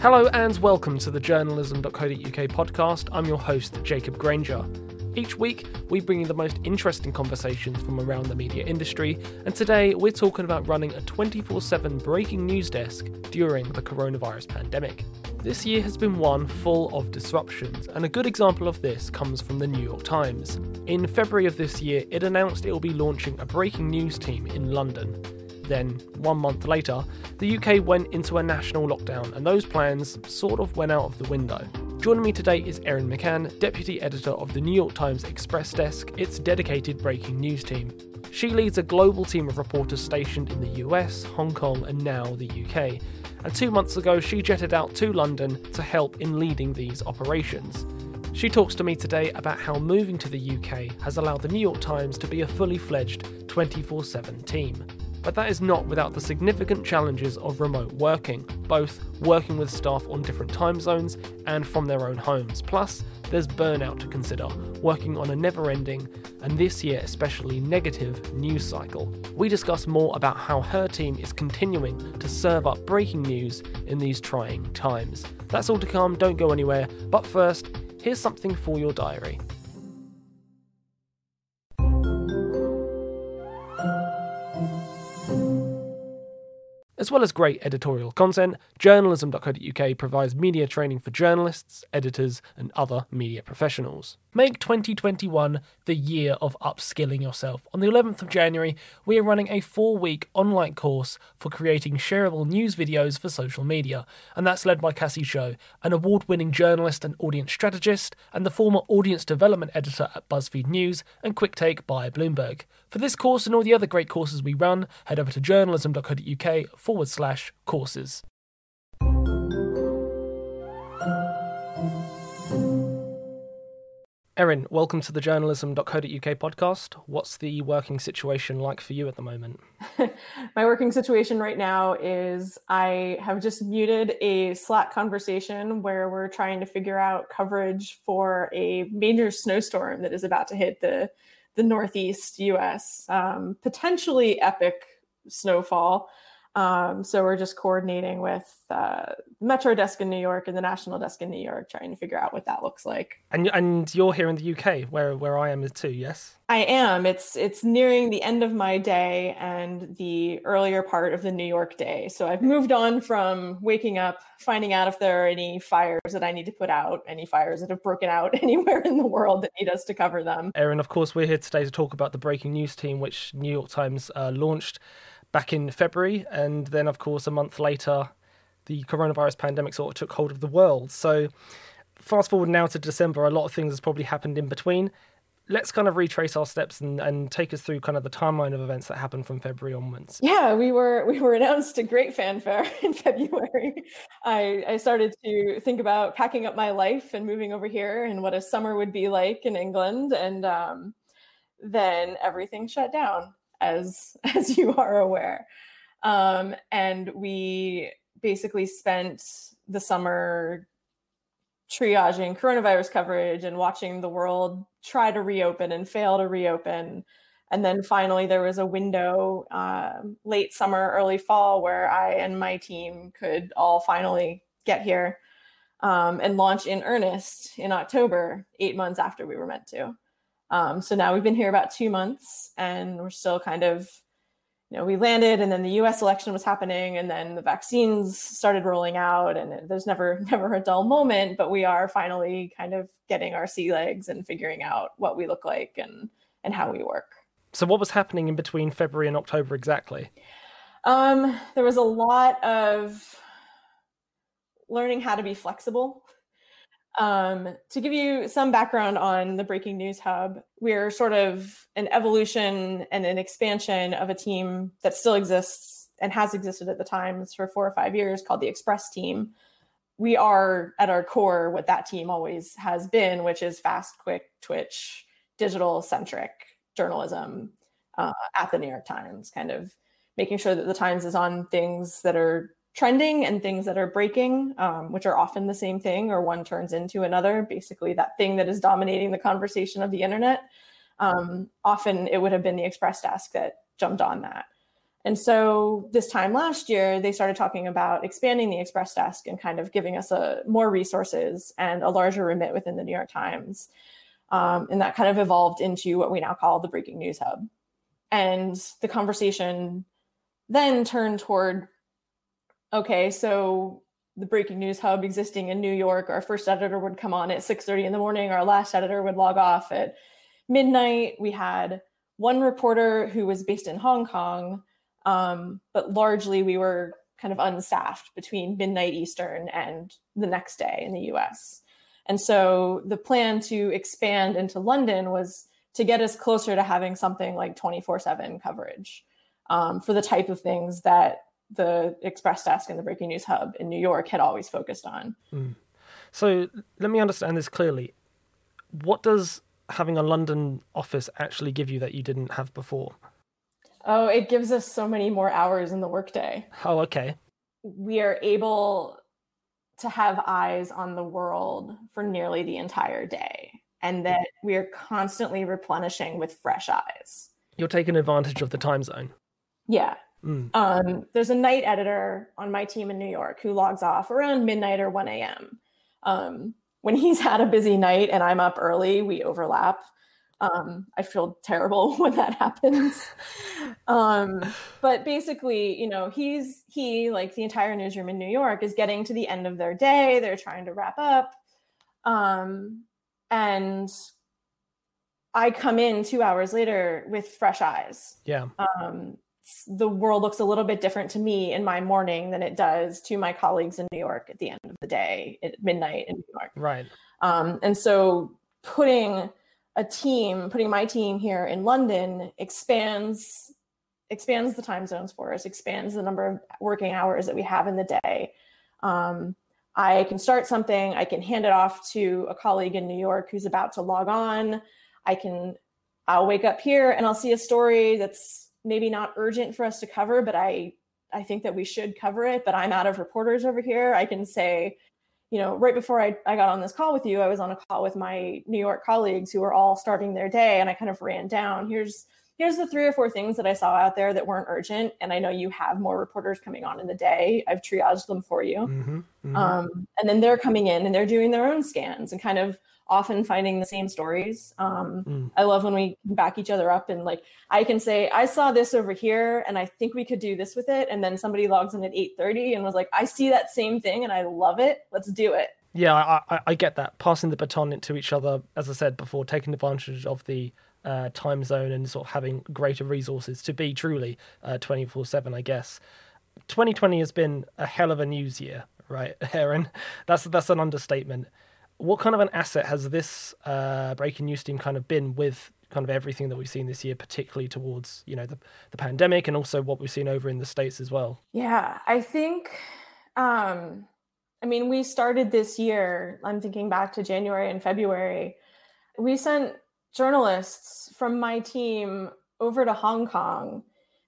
Hello and welcome to the journalism.co.uk podcast. I'm your host, Jacob Granger. Each week, we bring you the most interesting conversations from around the media industry, and today we're talking about running a 24 7 breaking news desk during the coronavirus pandemic. This year has been one full of disruptions, and a good example of this comes from the New York Times. In February of this year, it announced it will be launching a breaking news team in London. Then, one month later, the UK went into a national lockdown, and those plans sort of went out of the window. Joining me today is Erin McCann, Deputy Editor of the New York Times Express Desk, its dedicated breaking news team. She leads a global team of reporters stationed in the US, Hong Kong, and now the UK. And two months ago, she jetted out to London to help in leading these operations. She talks to me today about how moving to the UK has allowed the New York Times to be a fully fledged 24 7 team. But that is not without the significant challenges of remote working, both working with staff on different time zones and from their own homes. Plus, there's burnout to consider, working on a never ending, and this year especially negative, news cycle. We discuss more about how her team is continuing to serve up breaking news in these trying times. That's all to come, don't go anywhere, but first, here's something for your diary. As well as great editorial content, journalism.co.uk provides media training for journalists, editors, and other media professionals. Make 2021 the year of upskilling yourself. On the 11th of January, we are running a four week online course for creating shareable news videos for social media, and that's led by Cassie Zhou, an award winning journalist and audience strategist, and the former audience development editor at BuzzFeed News and Quick Take by Bloomberg. For this course and all the other great courses we run, head over to journalism.co.uk forward slash courses. Erin, welcome to the journalism.co.uk podcast. What's the working situation like for you at the moment? My working situation right now is I have just muted a Slack conversation where we're trying to figure out coverage for a major snowstorm that is about to hit the, the Northeast US. Um, potentially epic snowfall. Um, so we're just coordinating with uh, Metro desk in New York and the National desk in New York, trying to figure out what that looks like. And and you're here in the UK, where where I am too. Yes, I am. It's it's nearing the end of my day and the earlier part of the New York day. So I've moved on from waking up, finding out if there are any fires that I need to put out, any fires that have broken out anywhere in the world that need us to cover them. Erin, of course, we're here today to talk about the breaking news team, which New York Times uh, launched back in February, and then of course a month later, the coronavirus pandemic sort of took hold of the world. So fast forward now to December, a lot of things has probably happened in between. Let's kind of retrace our steps and, and take us through kind of the timeline of events that happened from February onwards. Yeah, we were we were announced a great fanfare in February. I, I started to think about packing up my life and moving over here and what a summer would be like in England, and um, then everything shut down as as you are aware. Um, and we basically spent the summer triaging coronavirus coverage and watching the world try to reopen and fail to reopen. And then finally, there was a window uh, late summer, early fall where I and my team could all finally get here um, and launch in earnest in October, eight months after we were meant to. Um, so now we've been here about two months and we're still kind of, you know, we landed and then the US election was happening and then the vaccines started rolling out and there's never, never a dull moment, but we are finally kind of getting our sea legs and figuring out what we look like and, and how we work. So what was happening in between February and October exactly? Um, there was a lot of learning how to be flexible um, to give you some background on the Breaking News Hub, we're sort of an evolution and an expansion of a team that still exists and has existed at the Times for four or five years called the Express Team. We are at our core what that team always has been, which is fast, quick, twitch, digital centric journalism uh, at the New York Times, kind of making sure that the Times is on things that are trending and things that are breaking, um, which are often the same thing, or one turns into another. Basically, that thing that is dominating the conversation of the internet. Um, often, it would have been the Express desk that jumped on that. And so this time last year, they started talking about expanding the Express Desk and kind of giving us a more resources and a larger remit within the New York Times. Um, and that kind of evolved into what we now call the Breaking News Hub. And the conversation then turned toward okay, so the Breaking News Hub existing in New York, our first editor would come on at 6:30 in the morning, our last editor would log off at midnight. We had one reporter who was based in Hong Kong, um, but largely we were kind of unstaffed between midnight Eastern and the next day in the US. And so the plan to expand into London was to get us closer to having something like 24 7 coverage um, for the type of things that the Express Desk and the Breaking News Hub in New York had always focused on. Mm. So let me understand this clearly. What does having a London office actually give you that you didn't have before? Oh, it gives us so many more hours in the workday. Oh, okay. We are able to have eyes on the world for nearly the entire day and that we are constantly replenishing with fresh eyes. You're taking advantage of the time zone. Yeah. Mm. Um, there's a night editor on my team in New York who logs off around midnight or 1 a.m. Um, when he's had a busy night and I'm up early, we overlap. Um, I feel terrible when that happens. um, but basically, you know, he's he like the entire newsroom in New York is getting to the end of their day. They're trying to wrap up, um, and I come in two hours later with fresh eyes. Yeah. Um, the world looks a little bit different to me in my morning than it does to my colleagues in New York at the end of the day at midnight in New York. Right. Um, and so putting a team, putting my team here in London expands expands the time zones for us, expands the number of working hours that we have in the day. Um, I can start something, I can hand it off to a colleague in New York who's about to log on. I can, I'll wake up here and I'll see a story that's maybe not urgent for us to cover, but I I think that we should cover it. But I'm out of reporters over here. I can say, you know, right before I, I got on this call with you, I was on a call with my New York colleagues who were all starting their day, and I kind of ran down. Here's here's the three or four things that I saw out there that weren't urgent. And I know you have more reporters coming on in the day. I've triaged them for you. Mm-hmm, mm-hmm. Um, and then they're coming in and they're doing their own scans and kind of often finding the same stories. Um, mm. I love when we back each other up and like I can say, I saw this over here and I think we could do this with it. And then somebody logs in at 8:30 and was like, I see that same thing and I love it. Let's do it. Yeah, I, I, I get that. Passing the baton to each other, as I said before, taking advantage of the uh, time zone and sort of having greater resources to be truly uh, 24 7, I guess. 2020 has been a hell of a news year, right, Erin? That's that's an understatement what kind of an asset has this uh, breaking news team kind of been with kind of everything that we've seen this year, particularly towards you know the the pandemic and also what we've seen over in the states as well? Yeah, I think. Um, I mean, we started this year. I'm thinking back to January and February. We sent journalists from my team over to Hong Kong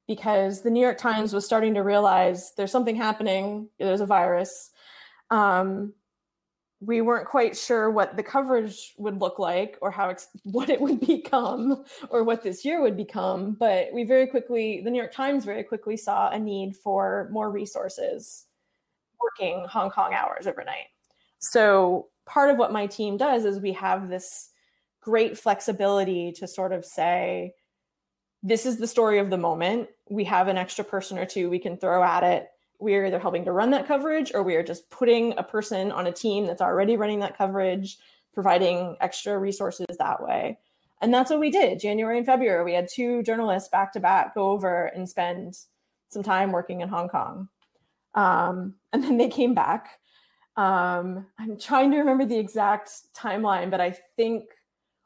because the New York Times was starting to realize there's something happening. There's a virus. Um, we weren't quite sure what the coverage would look like or how ex- what it would become or what this year would become but we very quickly the new york times very quickly saw a need for more resources working hong kong hours overnight so part of what my team does is we have this great flexibility to sort of say this is the story of the moment we have an extra person or two we can throw at it we're either helping to run that coverage or we are just putting a person on a team that's already running that coverage, providing extra resources that way. And that's what we did. January and February, we had two journalists back to back go over and spend some time working in Hong Kong. Um, and then they came back. Um, I'm trying to remember the exact timeline, but I think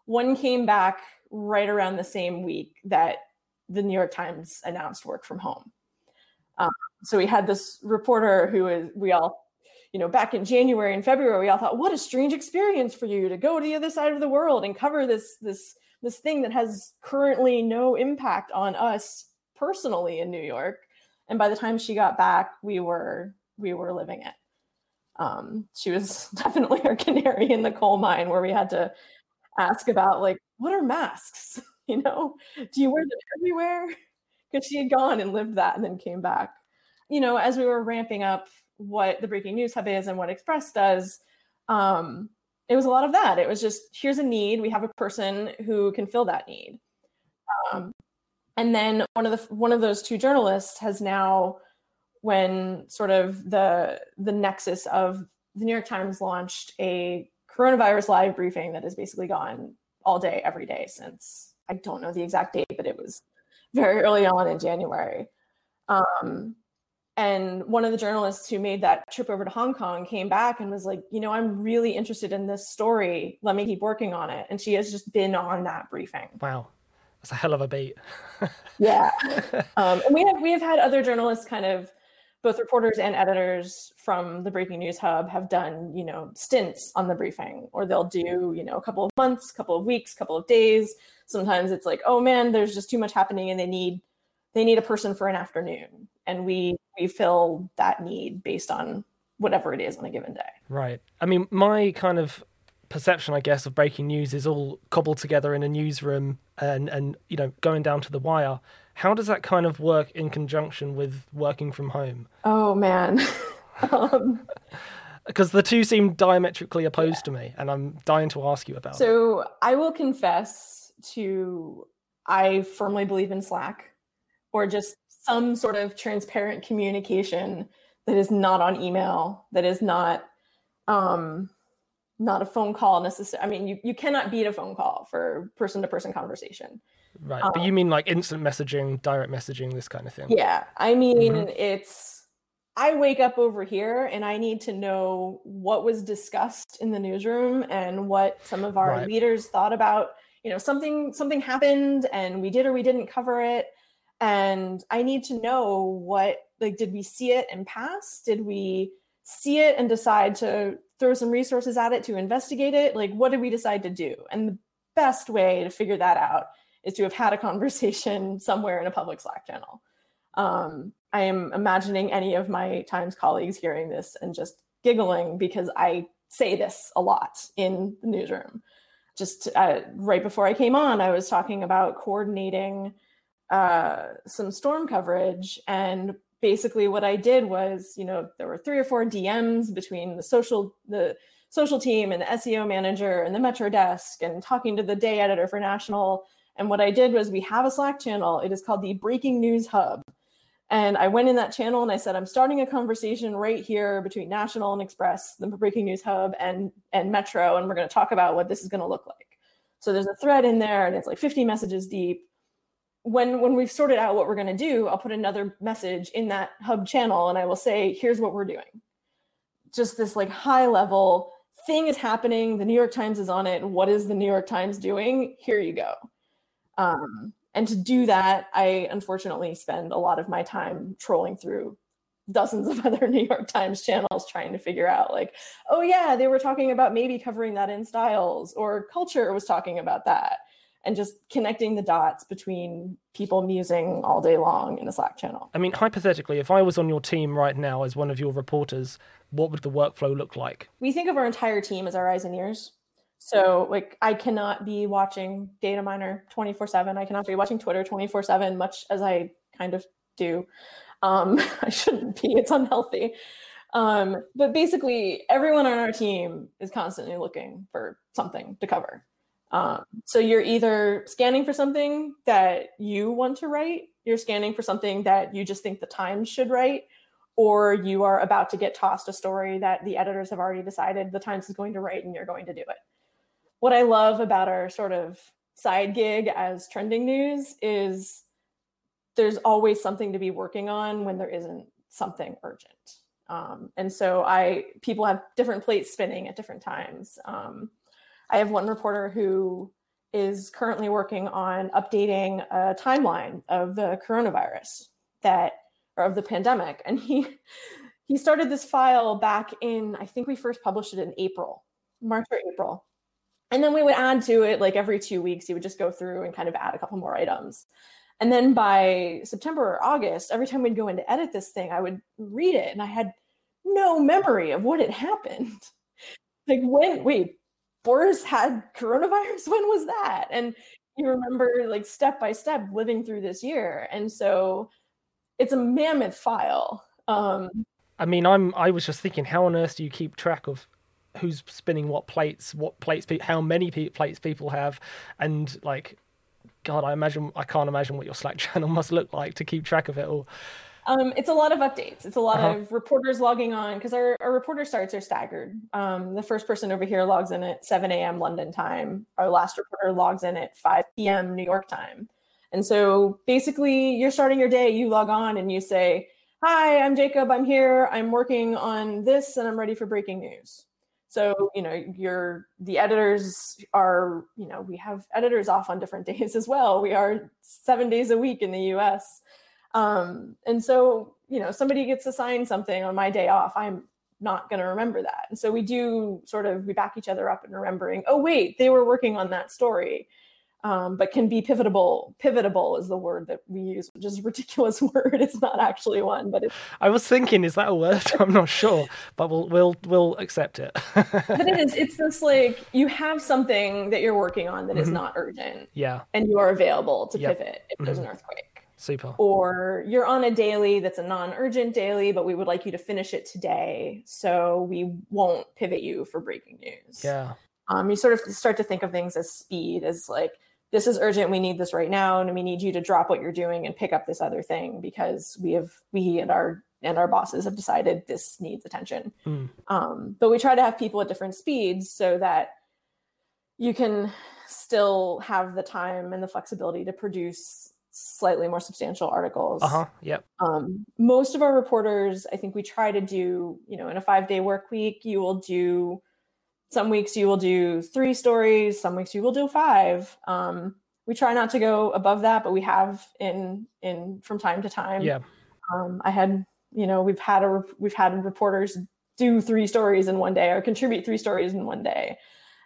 one came back right around the same week that the New York Times announced work from home. Um, so we had this reporter who is we all you know back in january and february we all thought what a strange experience for you to go to the other side of the world and cover this this this thing that has currently no impact on us personally in new york and by the time she got back we were we were living it um, she was definitely our canary in the coal mine where we had to ask about like what are masks you know do you wear them everywhere because she had gone and lived that and then came back. You know, as we were ramping up what the breaking news hub is and what Express does, um, it was a lot of that. It was just here's a need, we have a person who can fill that need. Um, and then one of the one of those two journalists has now, when sort of the the nexus of the New York Times launched a coronavirus live briefing that has basically gone all day, every day since I don't know the exact date, but it was very early on in January. Um, and one of the journalists who made that trip over to Hong Kong came back and was like, you know, I'm really interested in this story. Let me keep working on it. And she has just been on that briefing. Wow. That's a hell of a beat. yeah. Um, and we have we have had other journalists kind of both reporters and editors from the breaking news hub have done you know stints on the briefing or they'll do you know a couple of months couple of weeks couple of days sometimes it's like oh man there's just too much happening and they need they need a person for an afternoon and we we fill that need based on whatever it is on a given day. Right. I mean, my kind of perception, I guess, of breaking news is all cobbled together in a newsroom and and you know going down to the wire. How does that kind of work in conjunction with working from home? Oh man. um, because the two seem diametrically opposed yeah. to me and i'm dying to ask you about it. so it. i will confess to i firmly believe in slack or just some sort of transparent communication that is not on email, that is not um, not a phone call necessarily. I mean, you, you cannot beat a phone call for person to person conversation. Right. Um, but you mean like instant messaging, direct messaging, this kind of thing? Yeah. I mean, mm-hmm. it's, I wake up over here and I need to know what was discussed in the newsroom and what some of our right. leaders thought about. You know, something something happened and we did or we didn't cover it and i need to know what like did we see it and pass did we see it and decide to throw some resources at it to investigate it like what did we decide to do and the best way to figure that out is to have had a conversation somewhere in a public slack channel um, i am imagining any of my times colleagues hearing this and just giggling because i say this a lot in the newsroom just uh, right before i came on i was talking about coordinating uh, some storm coverage. And basically, what I did was, you know, there were three or four DMs between the social the social team and the SEO manager and the Metro desk, and talking to the day editor for National. And what I did was, we have a Slack channel. It is called the Breaking News Hub. And I went in that channel and I said, I'm starting a conversation right here between National and Express, the Breaking News Hub, and and Metro, and we're going to talk about what this is going to look like. So there's a thread in there, and it's like 50 messages deep when when we've sorted out what we're going to do i'll put another message in that hub channel and i will say here's what we're doing just this like high level thing is happening the new york times is on it what is the new york times doing here you go um, and to do that i unfortunately spend a lot of my time trolling through dozens of other new york times channels trying to figure out like oh yeah they were talking about maybe covering that in styles or culture was talking about that and just connecting the dots between people musing all day long in a Slack channel. I mean, hypothetically, if I was on your team right now as one of your reporters, what would the workflow look like? We think of our entire team as our eyes and ears. So, like, I cannot be watching Dataminr 24 7. I cannot be watching Twitter 24 7, much as I kind of do. Um, I shouldn't be, it's unhealthy. Um, but basically, everyone on our team is constantly looking for something to cover. Um, so you're either scanning for something that you want to write, you're scanning for something that you just think the Times should write, or you are about to get tossed a story that the editors have already decided the Times is going to write and you're going to do it. What I love about our sort of side gig as trending news is there's always something to be working on when there isn't something urgent. Um, and so I people have different plates spinning at different times. Um, I have one reporter who is currently working on updating a timeline of the coronavirus that or of the pandemic and he he started this file back in i think we first published it in april march or april and then we would add to it like every two weeks you would just go through and kind of add a couple more items and then by september or august every time we'd go in to edit this thing i would read it and i had no memory of what had happened like when wait Boris had coronavirus? When was that? And you remember like step by step living through this year. And so it's a mammoth file. Um, I mean, I'm I was just thinking, how on earth do you keep track of who's spinning what plates, what plates, how many plates people have, and like, God, I imagine I can't imagine what your Slack channel must look like to keep track of it all. Um, it's a lot of updates. It's a lot uh-huh. of reporters logging on because our, our reporter starts are staggered. Um, the first person over here logs in at 7 a.m. London time. Our last reporter logs in at 5 p.m. New York time. And so basically, you're starting your day, you log on and you say, Hi, I'm Jacob. I'm here. I'm working on this and I'm ready for breaking news. So, you know, you're the editors are, you know, we have editors off on different days as well. We are seven days a week in the US. Um, and so, you know, somebody gets assigned something on my day off. I'm not going to remember that. And so we do sort of, we back each other up in remembering, oh, wait, they were working on that story. Um, but can be pivotable. Pivotable is the word that we use, which is a ridiculous word. It's not actually one, but it's. I was thinking, is that a word? I'm not sure, but we'll we'll we'll accept it. but it is. It's this like you have something that you're working on that mm-hmm. is not urgent. Yeah. And you are available to yep. pivot if mm-hmm. there's an earthquake. Super. Or you're on a daily that's a non urgent daily, but we would like you to finish it today. So we won't pivot you for breaking news. Yeah. Um, you sort of start to think of things as speed, as like, this is urgent. We need this right now. And we need you to drop what you're doing and pick up this other thing because we have, we and our, and our bosses have decided this needs attention. Mm. Um, but we try to have people at different speeds so that you can still have the time and the flexibility to produce slightly more substantial articles. Uh huh. Yep. Um, most of our reporters, I think we try to do, you know, in a five day work week, you will do some weeks you will do three stories, some weeks you will do five. Um, we try not to go above that, but we have in in from time to time. Yeah. Um, I had, you know, we've had a we've had reporters do three stories in one day or contribute three stories in one day.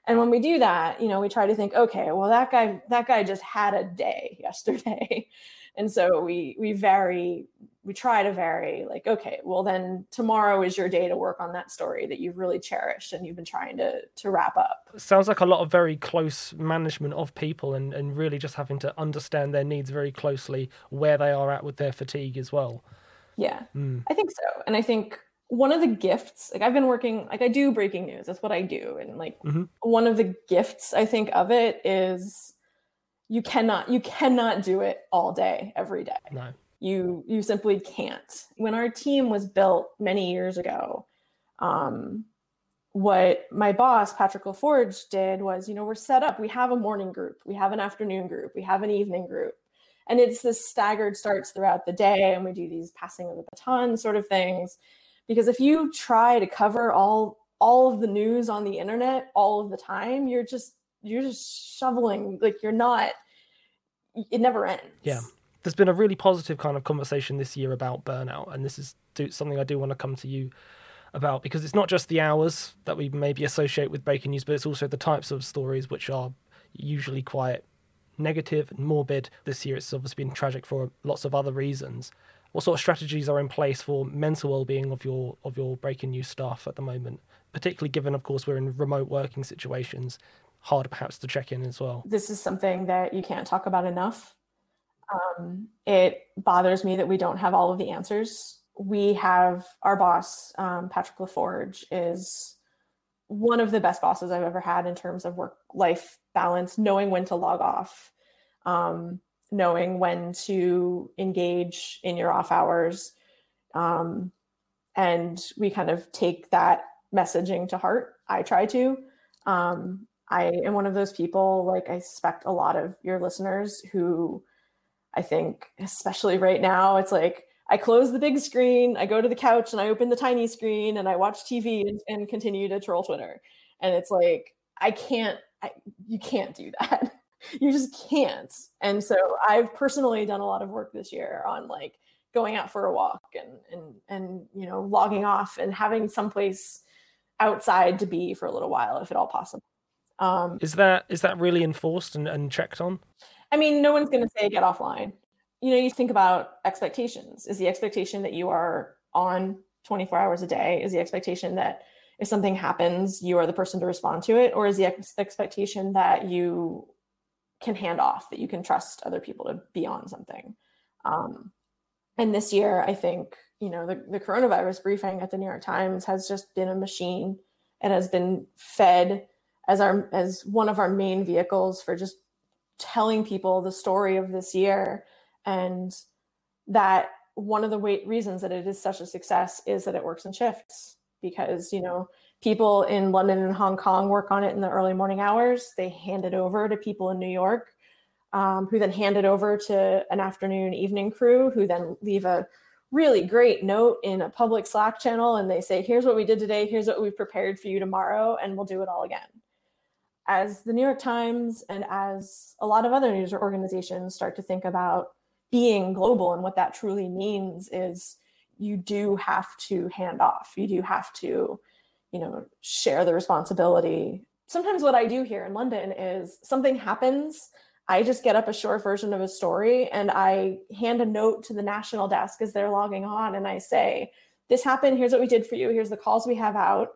And when we do that, you know, we try to think, okay, well, that guy, that guy just had a day yesterday. And so we we vary, we try to vary, like, okay, well then tomorrow is your day to work on that story that you've really cherished and you've been trying to to wrap up. Sounds like a lot of very close management of people and, and really just having to understand their needs very closely, where they are at with their fatigue as well. Yeah, mm. I think so. And I think one of the gifts like i've been working like i do breaking news that's what i do and like mm-hmm. one of the gifts i think of it is you cannot you cannot do it all day every day no you you simply can't. When our team was built many years ago um what my boss patrick laforge did was you know we're set up. We have a morning group. We have an afternoon group. We have an evening group. And it's this staggered starts throughout the day and we do these passing of the baton sort of things. Because if you try to cover all all of the news on the internet all of the time you're just you're just shoveling like you're not it never ends. Yeah there's been a really positive kind of conversation this year about burnout and this is something i do want to come to you about because it's not just the hours that we maybe associate with breaking news but it's also the types of stories which are usually quite negative and morbid. This year it's obviously been tragic for lots of other reasons. What sort of strategies are in place for mental well-being of your of your breaking news staff at the moment? Particularly given of course we're in remote working situations harder perhaps to check in as well. This is something that you can't talk about enough um, it bothers me that we don't have all of the answers we have our boss um, patrick laforge is one of the best bosses i've ever had in terms of work life balance knowing when to log off um, knowing when to engage in your off hours. Um, and we kind of take that messaging to heart. I try to. Um, I am one of those people, like I suspect a lot of your listeners who I think, especially right now, it's like I close the big screen, I go to the couch and I open the tiny screen and I watch TV and, and continue to troll Twitter. And it's like, I can't, I, you can't do that. you just can't. And so I've personally done a lot of work this year on like going out for a walk and and and you know logging off and having someplace outside to be for a little while if at all possible. Um, is that is that really enforced and, and checked on? I mean, no one's going to say get offline. You know, you think about expectations. Is the expectation that you are on 24 hours a day? Is the expectation that if something happens, you are the person to respond to it, or is the ex- expectation that you can hand off, that you can trust other people to be on something. Um, and this year, I think, you know, the, the coronavirus briefing at the New York Times has just been a machine. and has been fed as our as one of our main vehicles for just telling people the story of this year. And that one of the way, reasons that it is such a success is that it works in shifts because you know people in london and hong kong work on it in the early morning hours. They hand it over to people in new york um, who then hand it over to an afternoon evening crew who then leave a really great note in a public slack channel and they say here's what we did today. Here's what we prepared for you tomorrow and we'll do it all again as the new york times and as a lot of other news organizations start to think about being global and what that truly means is you do have to hand off. You do have to you know share the responsibility. Sometimes what i do here in london is something happens i just get up a short version of a story and i hand a note to the national desk as they're logging on and i say this happened here's what we did for you here's the calls we have out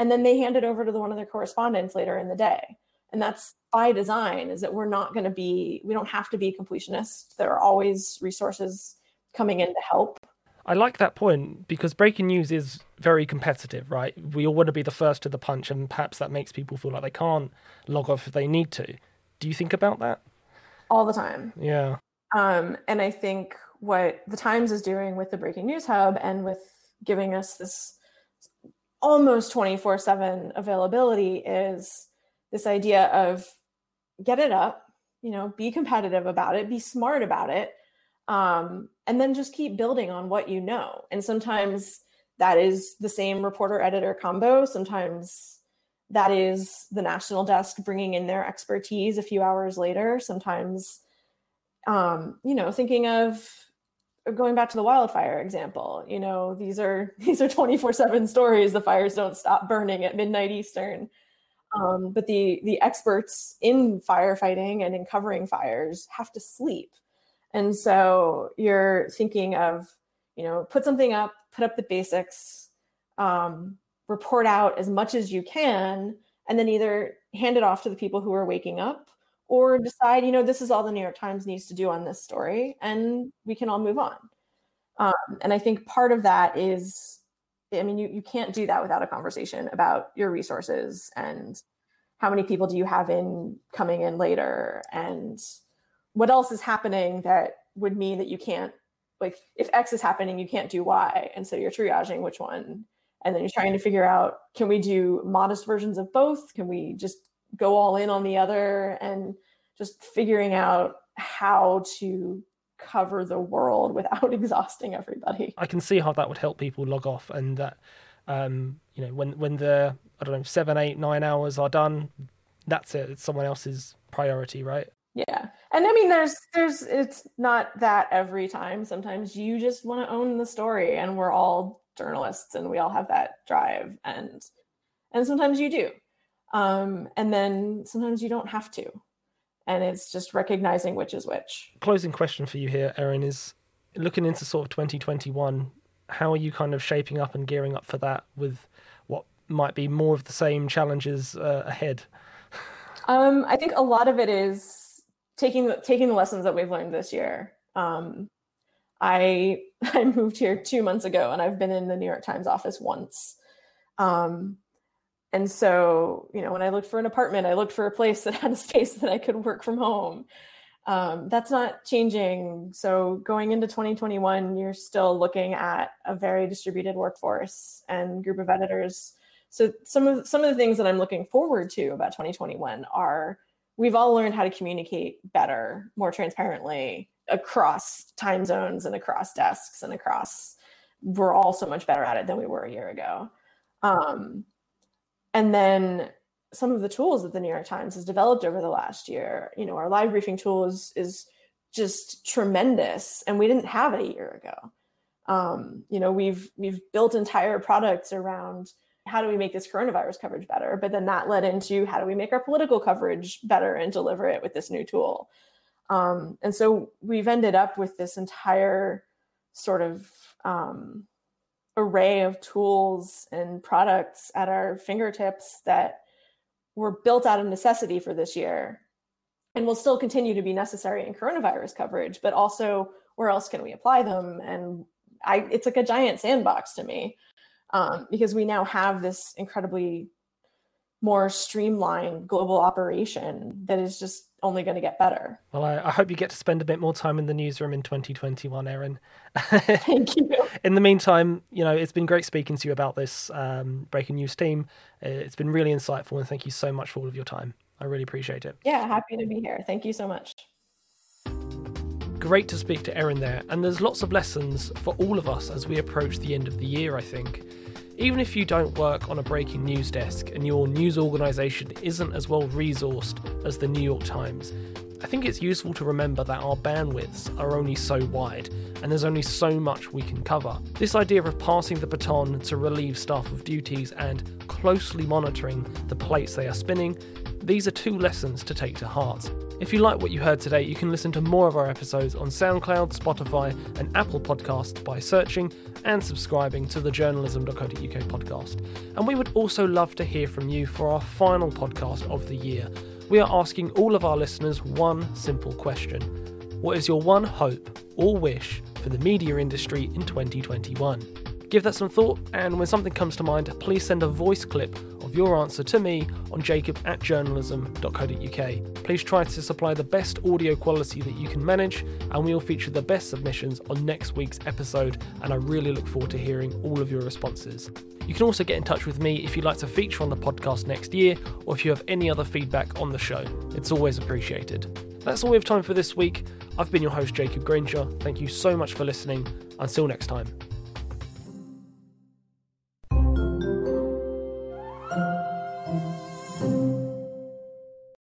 and then they hand it over to the one of their correspondents later in the day. And that's by design is that we're not going to be we don't have to be completionists. There are always resources coming in to help. I like that point because breaking news is very competitive right? We all want to be the first to the punch and perhaps that makes people feel like they can't log off if they need to. Do you think about that? All the time. Yeah. Um, and i think what the times is doing with the breaking news hub and with giving us this almost 24 7 availability is this idea of get it up, you know, be competitive about it, be smart about it, um, and then just keep building on what you know. And sometimes that is the same reporter editor combo. Sometimes that is the national desk bringing in their expertise a few hours later. Sometimes, um, you know, thinking of going back to the wildfire example you know these are these are 24 7 stories. The fires don't stop burning at midnight eastern. Um, but the the experts in firefighting and in covering fires have to sleep, and so you're thinking of you know put something up, put up the basics, um, report out as much as you can, and then either hand it off to the people who are waking up or decide you know this is all the New York Times needs to do on this story, and we can all move on. Um, and I think part of that is I mean, you, you can't do that without a conversation about your resources and how many people do you have in coming in later and what else is happening that would mean that you can't like if X is happening, you can't do Y. And so you're triaging which one. And then you're trying to figure out can we do modest versions of both? Can we just go all in on the other and just figuring out how to cover the world without exhausting everybody. I can see how that would help people log off, and that um, you know when when the I don't know seven, eight, nine hours are done, that's it. It's someone else's priority, right? Yeah, and I mean, there's there's it's not that every time. Sometimes you just want to own the story, and we're all journalists, and we all have that drive, and and sometimes you do, um, and then sometimes you don't have to and it's just recognizing which is which. Closing question for you here, Erin, is looking into sort of 2021. How are you kind of shaping up and gearing up for that with what might be more of the same challenges uh, ahead? Um, I think a lot of it is taking taking the lessons that we've learned this year. Um, I I moved here two months ago, and I've been in the New York Times office once. Um, and so, you know, when I looked for an apartment, I looked for a place that had a space that I could work from home. Um, that's not changing. So, going into 2021, you're still looking at a very distributed workforce and group of editors. So, some of some of the things that I'm looking forward to about 2021 are we've all learned how to communicate better, more transparently across time zones and across desks and across. We're all so much better at it than we were a year ago. Um, and then some of the tools that the New York Times has developed over the last year, you know, our live briefing tool is, is just tremendous, and we didn't have it a year ago. Um, you know, we've we've built entire products around how do we make this coronavirus coverage better, but then that led into how do we make our political coverage better and deliver it with this new tool. Um, and so we've ended up with this entire sort of um, array of tools and products at our fingertips that were built out of necessity for this year and will still continue to be necessary in coronavirus coverage, but also where else can we apply them? And I, it's like a giant sandbox to me um, because we now have this incredibly more streamlined global operation that is just only going to get better. Well, I, I, hope you get to spend a bit more time in the newsroom in 2021, Erin. Thank you. in the meantime, you know, it's been great speaking to you about this um, breaking news team. Uh, it's been really insightful, and thank you so much for all of your time. I really appreciate it. Yeah, happy to be here. Thank you so much. Great to speak to Erin there, and there's lots of lessons for all of us as we approach the end of the year, I think. Even if you don't work on a breaking news desk and your news organisation isn't as well resourced as the New York Times, I think it's useful to remember that our bandwidths are only so wide and there's only so much we can cover. This idea of passing the baton to relieve staff of duties and closely monitoring the plates they are spinning, these are two lessons to take to heart. If you like what you heard today, you can listen to more of our episodes on SoundCloud, Spotify, and Apple Podcasts by searching and subscribing to the journalism.co.uk podcast. And we would also love to hear from you for our final podcast of the year we are asking all of our listeners one simple question What is your one hope or wish for the media industry in 2021? Give that some thought, and when something comes to mind, please send a voice clip of your answer to me on jacob at journalism.co.uk. Please try to supply the best audio quality that you can manage, and we will feature the best submissions on next week's episode, and I really look forward to hearing all of your responses. You can also get in touch with me if you'd like to feature on the podcast next year, or if you have any other feedback on the show. It's always appreciated. That's all we have time for this week. I've been your host, Jacob Granger. Thank you so much for listening. Until next time.